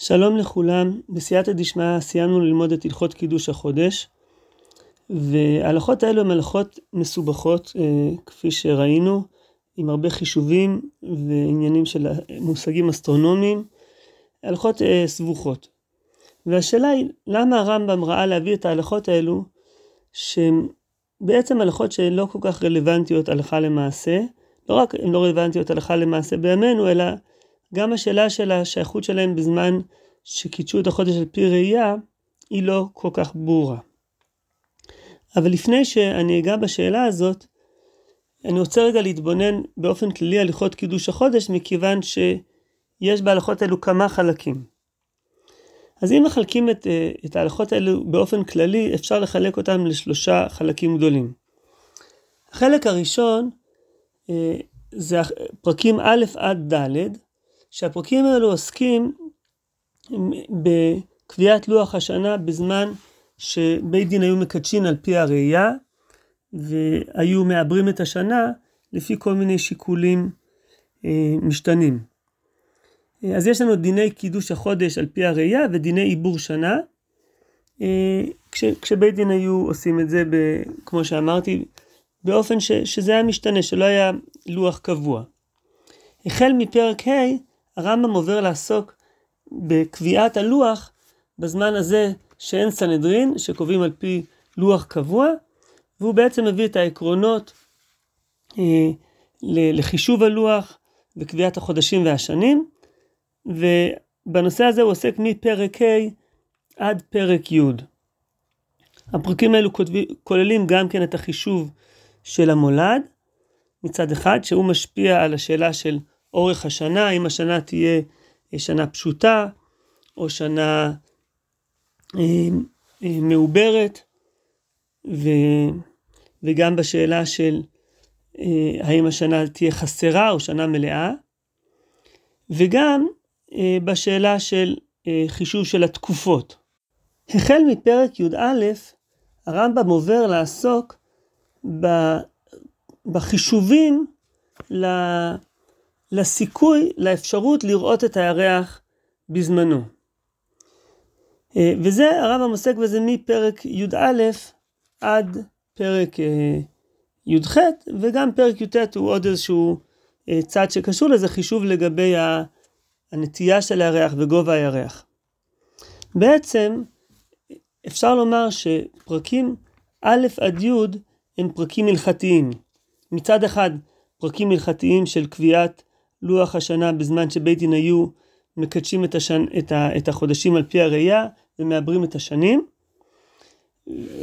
שלום לכולם, בסייעתא דשמיא סיימנו ללמוד את הלכות קידוש החודש וההלכות האלו הן הלכות מסובכות אה, כפי שראינו עם הרבה חישובים ועניינים של מושגים אסטרונומיים, הלכות אה, סבוכות. והשאלה היא למה הרמב"ם ראה להביא את ההלכות האלו שהן בעצם הלכות שהן לא כל כך רלוונטיות הלכה למעשה, לא רק הן לא רלוונטיות הלכה למעשה בימינו אלא גם השאלה של השייכות שלהם בזמן שקידשו את החודש על פי ראייה, היא לא כל כך ברורה. אבל לפני שאני אגע בשאלה הזאת, אני רוצה רגע להתבונן באופן כללי על הלכות קידוש החודש, מכיוון שיש בהלכות האלו כמה חלקים. אז אם מחלקים את, את ההלכות האלו באופן כללי, אפשר לחלק אותם לשלושה חלקים גדולים. החלק הראשון אה, זה פרקים א' עד ד', שהפרקים האלו עוסקים בקביעת לוח השנה בזמן שבית דין היו מקדשין על פי הראייה והיו מעברים את השנה לפי כל מיני שיקולים אה, משתנים. אז יש לנו דיני קידוש החודש על פי הראייה ודיני עיבור שנה. אה, כש, כשבית דין היו עושים את זה, ב, כמו שאמרתי, באופן ש, שזה היה משתנה, שלא היה לוח קבוע. החל מפרק ה' הרמב"ם עובר לעסוק בקביעת הלוח בזמן הזה שאין סנהדרין, שקובעים על פי לוח קבוע, והוא בעצם מביא את העקרונות אה, לחישוב הלוח וקביעת החודשים והשנים, ובנושא הזה הוא עוסק מפרק ה' עד פרק י'. הפרקים האלו כוללים גם כן את החישוב של המולד, מצד אחד, שהוא משפיע על השאלה של אורך השנה, אם השנה תהיה שנה פשוטה או שנה אה, אה, מעוברת, ו, וגם בשאלה של אה, האם השנה תהיה חסרה או שנה מלאה, וגם אה, בשאלה של אה, חישוב של התקופות. החל מפרק י"א, הרמב"ם עובר לעסוק בחישובים לסיכוי, לאפשרות לראות את הירח בזמנו. אה, וזה, הרמב"ם עוסק בזה מפרק י"א עד פרק אה, י"ח, וגם פרק י"ט הוא עוד איזשהו אה, צד שקשור לזה, חישוב לגבי הנטייה של הירח וגובה הירח. בעצם, אפשר לומר שפרקים א' עד י' הם פרקים הלכתיים. מצד אחד, פרקים הלכתיים של קביעת לוח השנה בזמן שבית דין היו מקדשים את, השנ... את, ה... את החודשים על פי הראייה ומעברים את השנים,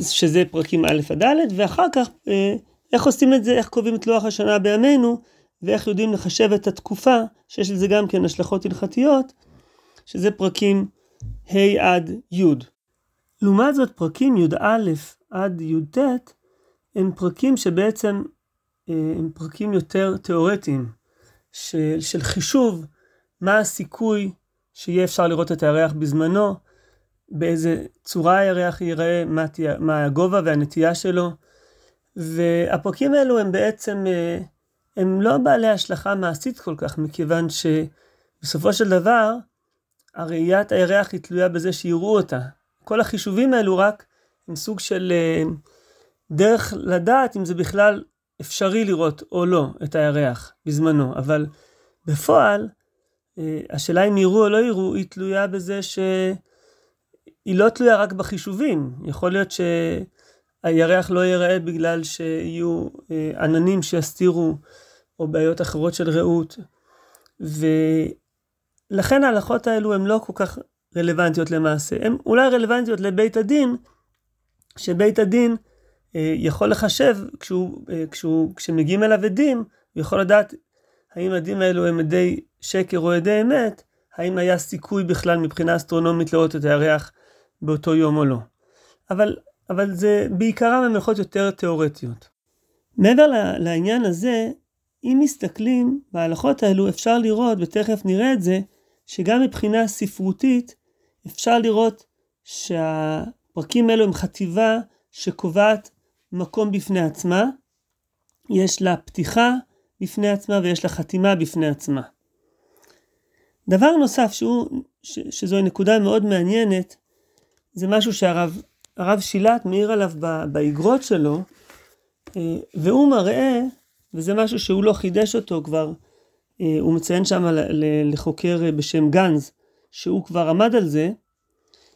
שזה פרקים א' עד ד', ואחר כך אה, איך עושים את זה, איך קובעים את לוח השנה בימינו, ואיך יודעים לחשב את התקופה, שיש לזה גם כן השלכות הלכתיות, שזה פרקים ה' עד י'. לעומת זאת פרקים י"א עד י"ט הם פרקים שבעצם אה, הם פרקים יותר תיאורטיים. של, של חישוב מה הסיכוי שיהיה אפשר לראות את הירח בזמנו, באיזה צורה הירח ייראה, מה, תהיה, מה הגובה והנטייה שלו. והפרקים האלו הם בעצם, אה, הם לא בעלי השלכה מעשית כל כך, מכיוון שבסופו של דבר, הראיית הירח היא תלויה בזה שיראו אותה. כל החישובים האלו רק הם סוג של אה, דרך לדעת אם זה בכלל אפשרי לראות או לא את הירח בזמנו, אבל בפועל, אה, השאלה אם יראו או לא יראו, היא תלויה בזה שהיא לא תלויה רק בחישובים. יכול להיות שהירח לא ייראה בגלל שיהיו אה, עננים שיסתירו, או בעיות אחרות של ראות. ולכן ההלכות האלו הן לא כל כך רלוונטיות למעשה. הן אולי רלוונטיות לבית הדין, שבית הדין יכול לחשב, כשהוא, אה, כשהוא, כשמגיעים אליו עדים, הוא יכול לדעת האם העדים האלו הם עדי שקר או עדי אמת, האם היה סיכוי בכלל מבחינה אסטרונומית לראות את הירח באותו יום או לא. אבל, אבל זה בעיקרם הן הלכות יותר תיאורטיות. מעבר לעניין הזה, אם מסתכלים בהלכות האלו אפשר לראות, ותכף נראה את זה, שגם מבחינה ספרותית אפשר לראות שהפרקים האלו הם חטיבה שקובעת מקום בפני עצמה, יש לה פתיחה בפני עצמה ויש לה חתימה בפני עצמה. דבר נוסף שהוא, ש, שזו נקודה מאוד מעניינת, זה משהו שהרב הרב שילת מעיר עליו באגרות שלו, אה, והוא מראה, וזה משהו שהוא לא חידש אותו כבר, אה, הוא מציין שם לחוקר בשם גנז, שהוא כבר עמד על זה,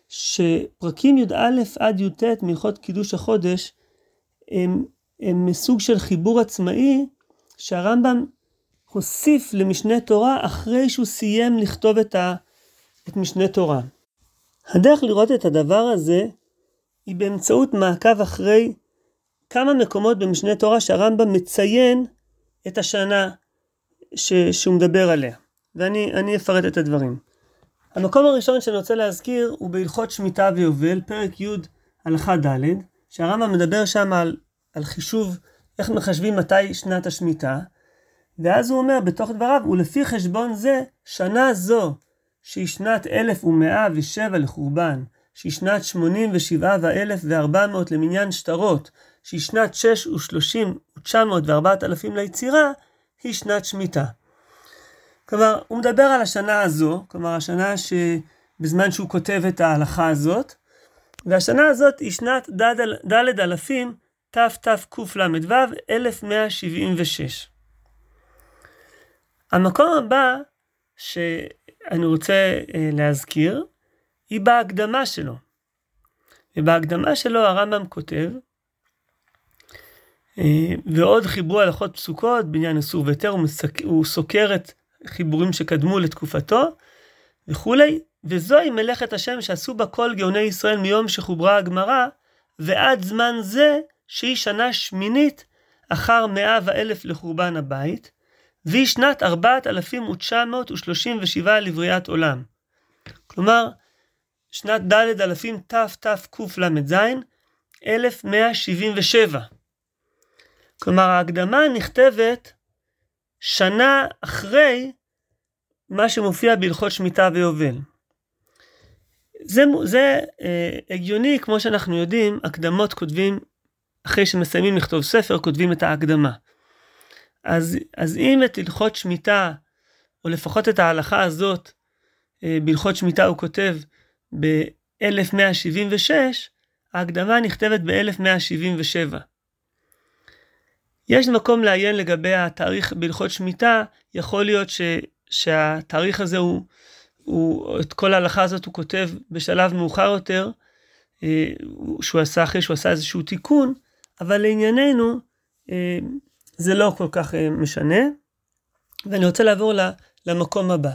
שפרקים י"א עד י"ט מהלכות קידוש החודש הם, הם סוג של חיבור עצמאי שהרמב"ם הוסיף למשנה תורה אחרי שהוא סיים לכתוב את, ה, את משנה תורה. הדרך לראות את הדבר הזה היא באמצעות מעקב אחרי כמה מקומות במשנה תורה שהרמב"ם מציין את השנה ש, שהוא מדבר עליה. ואני אפרט את הדברים. המקום הראשון שאני רוצה להזכיר הוא בהלכות שמיטה ויובל, פרק י' הלכה ד', שהרמב"ם מדבר שם על, על חישוב, איך מחשבים מתי שנת השמיטה, ואז הוא אומר בתוך דבריו, ולפי חשבון זה, שנה זו, שהיא שנת 1107 לחורבן, שהיא שנת 87 ואלף וארבע מאות למניין שטרות, שהיא שנת 6 ושלושים ותשע מאות וארבעת אלפים ליצירה, היא שנת שמיטה. כלומר, הוא מדבר על השנה הזו, כלומר השנה שבזמן שהוא כותב את ההלכה הזאת, והשנה הזאת היא שנת ד' אלפים תתקל"ו 1176. המקום הבא שאני רוצה אה, להזכיר, היא בהקדמה שלו. ובהקדמה שלו הרמב"ם כותב, אה, ועוד חיברו הלכות פסוקות בעניין אסור והיתר, הוא, הוא סוקר את חיבורים שקדמו לתקופתו וכולי, וזוהי מלאכת השם שעשו בה כל גאוני ישראל מיום שחוברה הגמרא, ועד זמן זה שהיא שנה שמינית אחר מאה ואלף לחורבן הבית, והיא שנת ארבעת אלפים ותשע מאות ושלושים ושבעה לבריאת עולם. כלומר, שנת ד' אלפים תתקל"ז, 1177. כלומר, ההקדמה נכתבת שנה אחרי מה שמופיע בהלכות שמיטה ויובל. זה, זה אה, הגיוני, כמו שאנחנו יודעים, הקדמות כותבים, אחרי שמסיימים לכתוב ספר, כותבים את ההקדמה. אז, אז אם את הלכות שמיטה, או לפחות את ההלכה הזאת, אה, בהלכות שמיטה הוא כותב ב-1176, ההקדמה נכתבת ב-1177. יש מקום לעיין לגבי התאריך בהלכות שמיטה, יכול להיות ש, שהתאריך הזה הוא, הוא, את כל ההלכה הזאת הוא כותב בשלב מאוחר יותר, אה, שהוא עשה אחרי שהוא עשה איזשהו תיקון, אבל לענייננו אה, זה לא כל כך אה, משנה. ואני רוצה לעבור למקום הבא.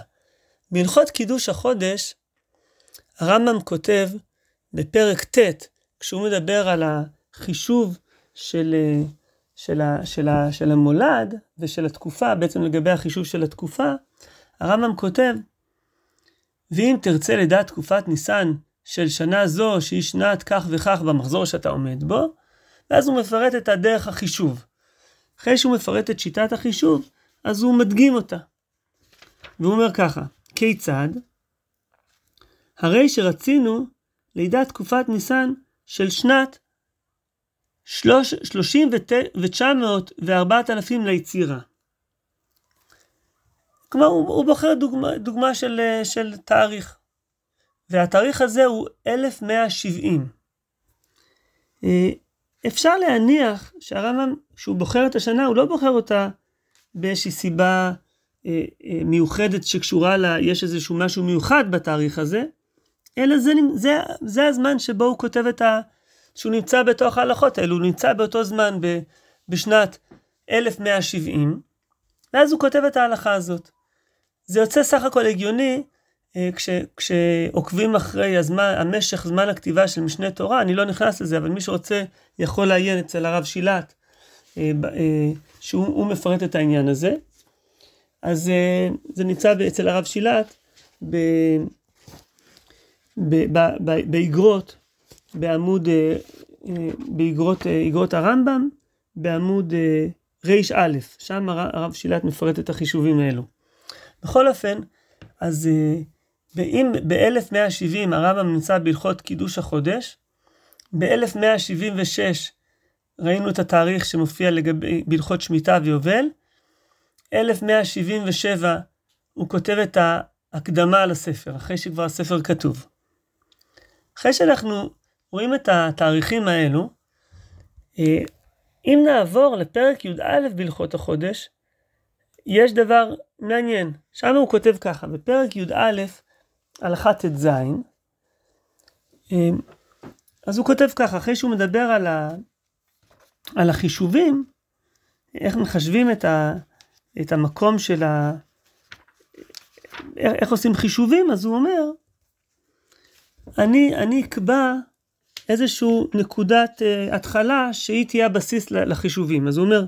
בהלכות קידוש החודש, הרמב"ם כותב בפרק ט', כשהוא מדבר על החישוב של, של, ה, של, ה, של המולד ושל התקופה, בעצם לגבי החישוב של התקופה, הרמב"ם כותב, ואם תרצה לדעת תקופת ניסן של שנה זו, שהיא שנת כך וכך במחזור שאתה עומד בו, ואז הוא מפרט את הדרך החישוב. אחרי שהוא מפרט את שיטת החישוב, אז הוא מדגים אותה. והוא אומר ככה, כיצד? הרי שרצינו לידע תקופת ניסן של שנת שלושים ותשע מאות וארבעת אלפים ליצירה. כלומר, הוא, הוא בוחר דוגמה, דוגמה של, של תאריך. והתאריך הזה הוא 1170. אה, אפשר להניח שהרמב"ם, כשהוא בוחר את השנה, הוא לא בוחר אותה באיזושהי סיבה אה, אה, מיוחדת שקשורה לה, יש איזשהו משהו מיוחד בתאריך הזה, אלא זה, זה, זה הזמן שבו הוא כותב את ה... שהוא נמצא בתוך ההלכות האלו, הוא נמצא באותו זמן ב, בשנת 1170, ואז הוא כותב את ההלכה הזאת. זה יוצא סך הכל הגיוני אה, כש, כשעוקבים אחרי הזמן, המשך זמן הכתיבה של משנה תורה, אני לא נכנס לזה, אבל מי שרוצה יכול לעיין אצל הרב שילת, אה, אה, שהוא מפרט את העניין הזה. אז זה נמצא אצל הרב שילת באגרות, בעמוד, באגרות הרמב"ם, בעמוד ר"א, שם הרב שילת מפרט את החישובים האלו. בכל אופן, אז ואם ב-1170 הרמב"ם נמצא בהלכות קידוש החודש, ב-1176 ראינו את התאריך שמופיע לגבי, בהלכות שמיטה ויובל, 1177 הוא כותב את הקדמה לספר, אחרי שכבר הספר כתוב. אחרי שאנחנו רואים את התאריכים האלו, אה, אם נעבור לפרק י"א בהלכות החודש, יש דבר מעניין. שם הוא כותב ככה, בפרק י"א, הלכה ט"ז, אה, אז הוא כותב ככה, אחרי שהוא מדבר על, ה, על החישובים, איך מחשבים את, ה, את המקום של ה... איך, עושים חישובים, אז הוא אומר, אני, אני אקבע איזושהי נקודת uh, התחלה שהיא תהיה הבסיס לחישובים. אז הוא אומר,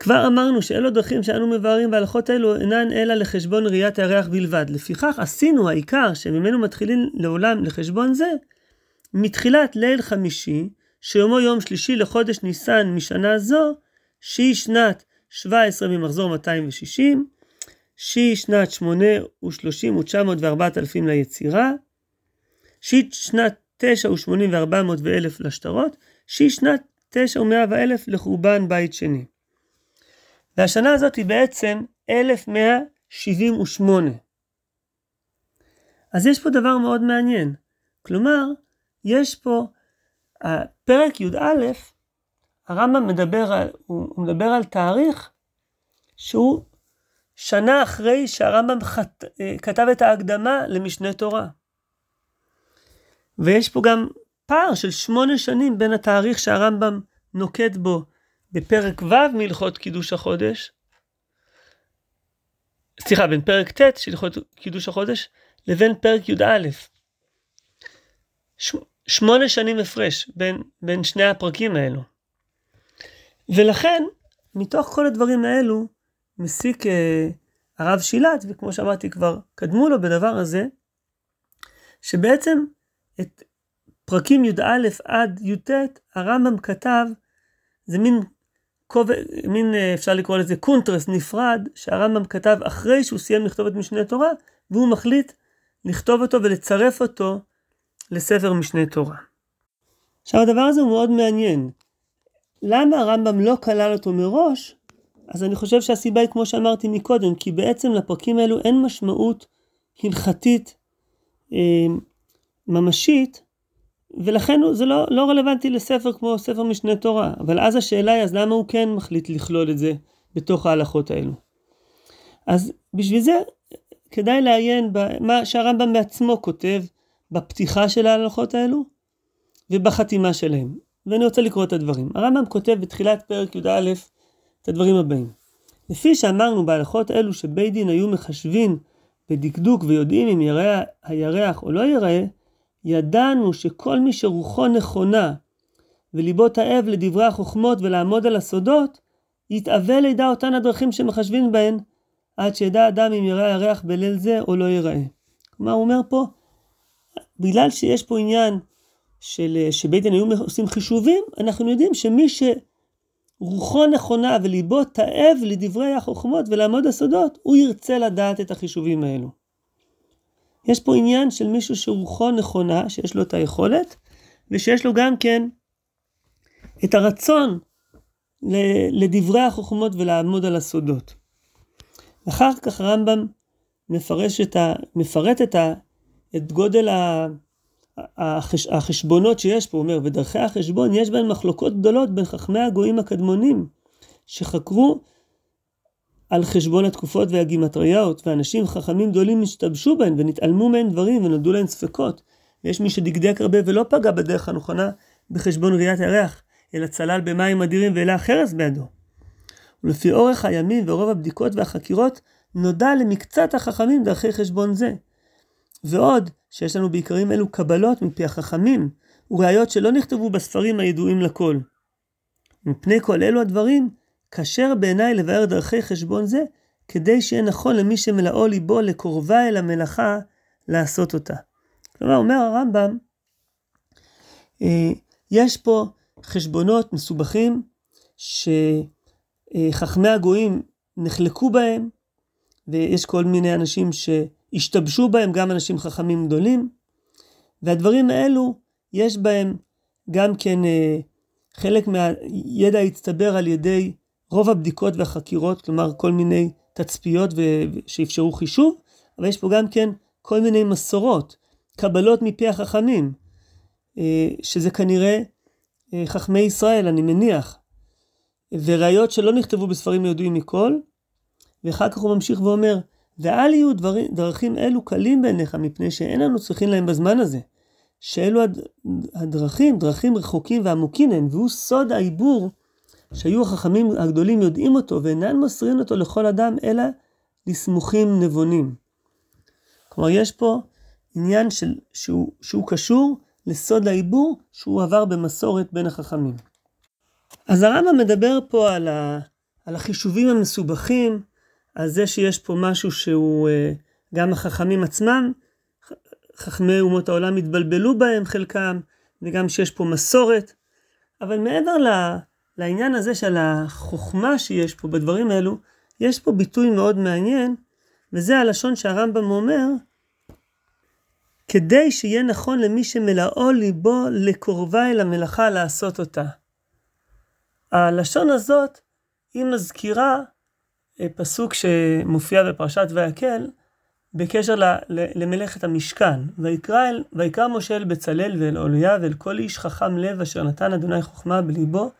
כבר אמרנו שאלו דרכים שאנו מבארים בהלכות אלו אינן אלא לחשבון ראיית הירח בלבד. לפיכך עשינו העיקר שממנו מתחילים לעולם לחשבון זה, מתחילת ליל חמישי, שיומו יום שלישי לחודש ניסן משנה זו, שהיא שנת 17 ממחזור 260, שהיא שנת 8 ו-30 ו-900 ו-4,000 ליצירה, שהיא שנת 9 ו-80 ו-400 ו-1000 לשטרות, שהיא שנת 9 ו-100 ו-1000 לחורבן בית שני. והשנה הזאת היא בעצם 1178. אז יש פה דבר מאוד מעניין. כלומר, יש פה, פרק י"א, הרמב"ם מדבר הוא מדבר על תאריך שהוא שנה אחרי שהרמב"ם אה, כתב את ההקדמה למשנה תורה. ויש פה גם פער של שמונה שנים בין התאריך שהרמב"ם נוקט בו בפרק ו' מהלכות קידוש החודש, סליחה, בין פרק ט' של הלכות קידוש החודש לבין פרק י"א. ש... שמונה שנים הפרש בין, בין שני הפרקים האלו. ולכן, מתוך כל הדברים האלו, מסיק אה, הרב שילת, וכמו שאמרתי כבר, קדמו לו בדבר הזה, שבעצם את פרקים י"א עד י"ט, הרמב"ם כתב, זה מין, קוב, מין אה, אפשר לקרוא לזה קונטרס נפרד, שהרמב"ם כתב אחרי שהוא סיים לכתוב את משנה תורה, והוא מחליט לכתוב אותו ולצרף אותו לספר משנה תורה. עכשיו הדבר הזה הוא מאוד מעניין. למה הרמב"ם לא כלל אותו מראש? אז אני חושב שהסיבה היא כמו שאמרתי מקודם, כי בעצם לפרקים האלו אין משמעות הלכתית אה, ממשית, ולכן זה לא, לא רלוונטי לספר כמו ספר משנה תורה. אבל אז השאלה היא, אז למה הוא כן מחליט לכלול את זה בתוך ההלכות האלו? אז בשביל זה כדאי לעיין במה שהרמב"ם בעצמו כותב בפתיחה של ההלכות האלו ובחתימה שלהם. ואני רוצה לקרוא את הדברים. הרמב"ם כותב בתחילת פרק י"א את הדברים הבאים. לפי שאמרנו בהלכות אלו שבית דין היו מחשבים בדקדוק ויודעים אם יראה הירח או לא יראה, ידענו שכל מי שרוחו נכונה וליבו תאב לדברי החוכמות ולעמוד על הסודות, יתאווה לידע אותן הדרכים שמחשבים בהן, עד שידע אדם אם יראה הירח בליל זה או לא יראה. כלומר, הוא אומר פה, בגלל שיש פה עניין של, שבית דין היו עושים חישובים, אנחנו יודעים שמי שרוחו נכונה וליבו תאב לדברי החוכמות ולעמוד הסודות, הוא ירצה לדעת את החישובים האלו. יש פה עניין של מישהו שרוחו נכונה, שיש לו את היכולת, ושיש לו גם כן את הרצון לדברי החוכמות ולעמוד על הסודות. אחר כך הרמב"ם מפרש את ה, מפרט את, ה, את גודל ה, החש, החשבונות שיש פה, הוא אומר, ודרכי החשבון יש בהן מחלוקות גדולות בין חכמי הגויים הקדמונים, שחקרו על חשבון התקופות והגימטריות, ואנשים חכמים גדולים השתבשו בהן ונתעלמו מהן דברים ונולדו להן ספקות. ויש מי שדקדק הרבה ולא פגע בדרך הנכונה בחשבון ראיית הירח, אלא צלל במים אדירים והעלה חרס בידו. ולפי אורך הימים ורוב הבדיקות והחקירות, נודע למקצת החכמים דרכי חשבון זה. ועוד, שיש לנו בעיקרים אלו קבלות מפי החכמים, וראיות שלא נכתבו בספרים הידועים לכל. מפני כל אלו הדברים, כשר בעיניי לבאר דרכי חשבון זה, כדי שיהיה נכון למי שמלאו ליבו לקרובה אל המלאכה לעשות אותה. כלומר, אומר הרמב"ם, אה, יש פה חשבונות מסובכים שחכמי הגויים נחלקו בהם, ויש כל מיני אנשים שהשתבשו בהם, גם אנשים חכמים גדולים, והדברים האלו, יש בהם גם כן אה, חלק מהידע הצטבר על ידי רוב הבדיקות והחקירות, כלומר כל מיני תצפיות שאפשרו חישוב, אבל יש פה גם כן כל מיני מסורות, קבלות מפי החכמים, אה, שזה כנראה אה, חכמי ישראל, אני מניח, וראיות שלא נכתבו בספרים ידועים מכל, ואחר כך הוא ממשיך ואומר, ואל יהיו דברים, דרכים אלו קלים בעיניך, מפני שאין לנו צריכים להם בזמן הזה. שאלו הד, הדרכים, דרכים רחוקים ועמוקים הם, והוא סוד העיבור שהיו החכמים הגדולים יודעים אותו ואינם מוסרים אותו לכל אדם, אלא לסמוכים נבונים. כלומר, יש פה עניין של, שהוא, שהוא קשור לסוד העיבור שהוא עבר במסורת בין החכמים. אז הרמב"ם מדבר פה על, ה, על החישובים המסובכים, על זה שיש פה משהו שהוא, אה, גם החכמים עצמם, חכמי אומות העולם התבלבלו בהם חלקם, וגם שיש פה מסורת, אבל מעבר לעניין הזה של החוכמה שיש פה בדברים האלו, יש פה ביטוי מאוד מעניין, וזה הלשון שהרמב"ם אומר, כדי שיהיה נכון למי שמלאו ליבו לקורבה אל המלאכה לעשות אותה. הלשון הזאת היא מזכירה אה, פסוק שמופיע בפרשת ויקל בקשר למלאכת המשכן. ויקרא, אל, ויקרא משה אל בצלאל ואל עוליה ואל כל איש חכם לב אשר נתן אדוני חוכמה בליבו,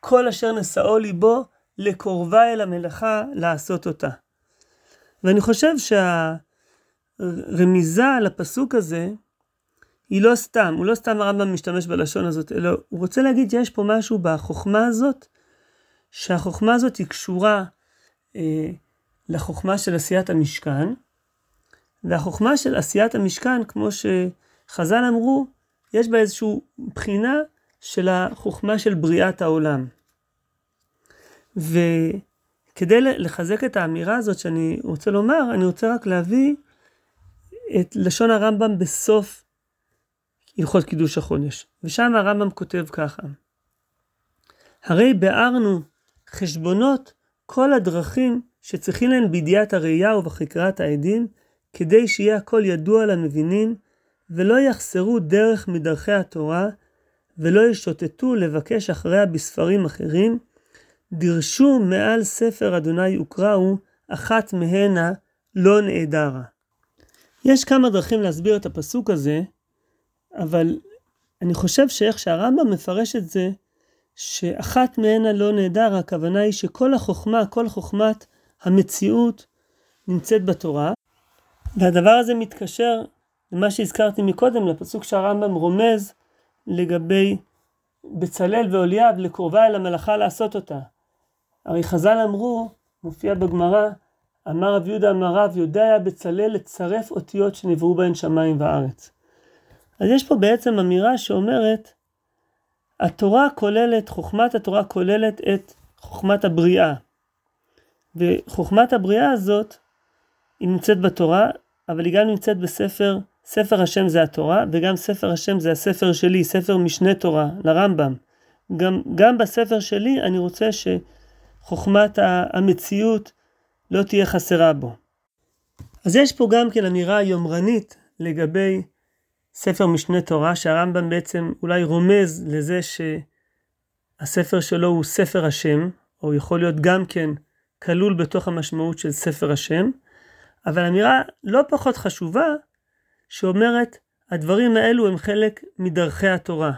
כל אשר נשאו ליבו לקורבה אל המלאכה לעשות אותה. ואני חושב שהרמיזה על הפסוק הזה היא לא סתם, הוא לא סתם הרמב"ם משתמש בלשון הזאת, אלא הוא רוצה להגיד שיש פה משהו בחוכמה הזאת, שהחוכמה הזאת היא קשורה אה, לחוכמה של עשיית המשכן, והחוכמה של עשיית המשכן, כמו שחז"ל אמרו, יש בה איזושהי בחינה של החוכמה של בריאת העולם. וכדי לחזק את האמירה הזאת שאני רוצה לומר, אני רוצה רק להביא את לשון הרמב"ם בסוף הלכות קידוש החודש. ושם הרמב"ם כותב ככה: הרי ביארנו חשבונות כל הדרכים שצריכים להן בידיעת הראייה ובחקרת העדים, כדי שיהיה הכל ידוע למבינים, ולא יחסרו דרך מדרכי התורה, ולא ישוטטו לבקש אחריה בספרים אחרים, דירשו מעל ספר אדוני וקראו, אחת מהנה לא נעדרה. יש כמה דרכים להסביר את הפסוק הזה, אבל אני חושב שאיך שהרמב"ם מפרש את זה, שאחת מהנה לא נעדר, הכוונה היא שכל החוכמה, כל חוכמת המציאות נמצאת בתורה, והדבר הזה מתקשר למה שהזכרתי מקודם, לפסוק שהרמב"ם רומז לגבי בצלאל ואוליאב לקרובה אל המלאכה לעשות אותה. הרי חז"ל אמרו, מופיע בגמרא, אמר רב יהודה אמר רב, יודע בצלאל לצרף אותיות שנבראו בהן שמיים וארץ. אז יש פה בעצם אמירה שאומרת, התורה כוללת, חוכמת התורה כוללת את חוכמת הבריאה. וחוכמת הבריאה הזאת, היא נמצאת בתורה, אבל היא גם נמצאת בספר, ספר השם זה התורה, וגם ספר השם זה הספר שלי, ספר משנה תורה, לרמב"ם. גם, גם בספר שלי אני רוצה שחוכמת המציאות לא תהיה חסרה בו. אז יש פה גם כן אמירה יומרנית לגבי ספר משנה תורה, שהרמב"ם בעצם אולי רומז לזה שהספר שלו הוא ספר השם, או יכול להיות גם כן כלול בתוך המשמעות של ספר השם, אבל אמירה לא פחות חשובה, שאומרת, הדברים האלו הם חלק מדרכי התורה.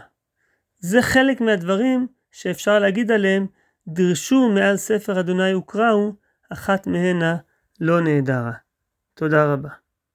זה חלק מהדברים שאפשר להגיד עליהם, דרשו מעל ספר אדוני וקראו, אחת מהנה לא נעדרה. תודה רבה.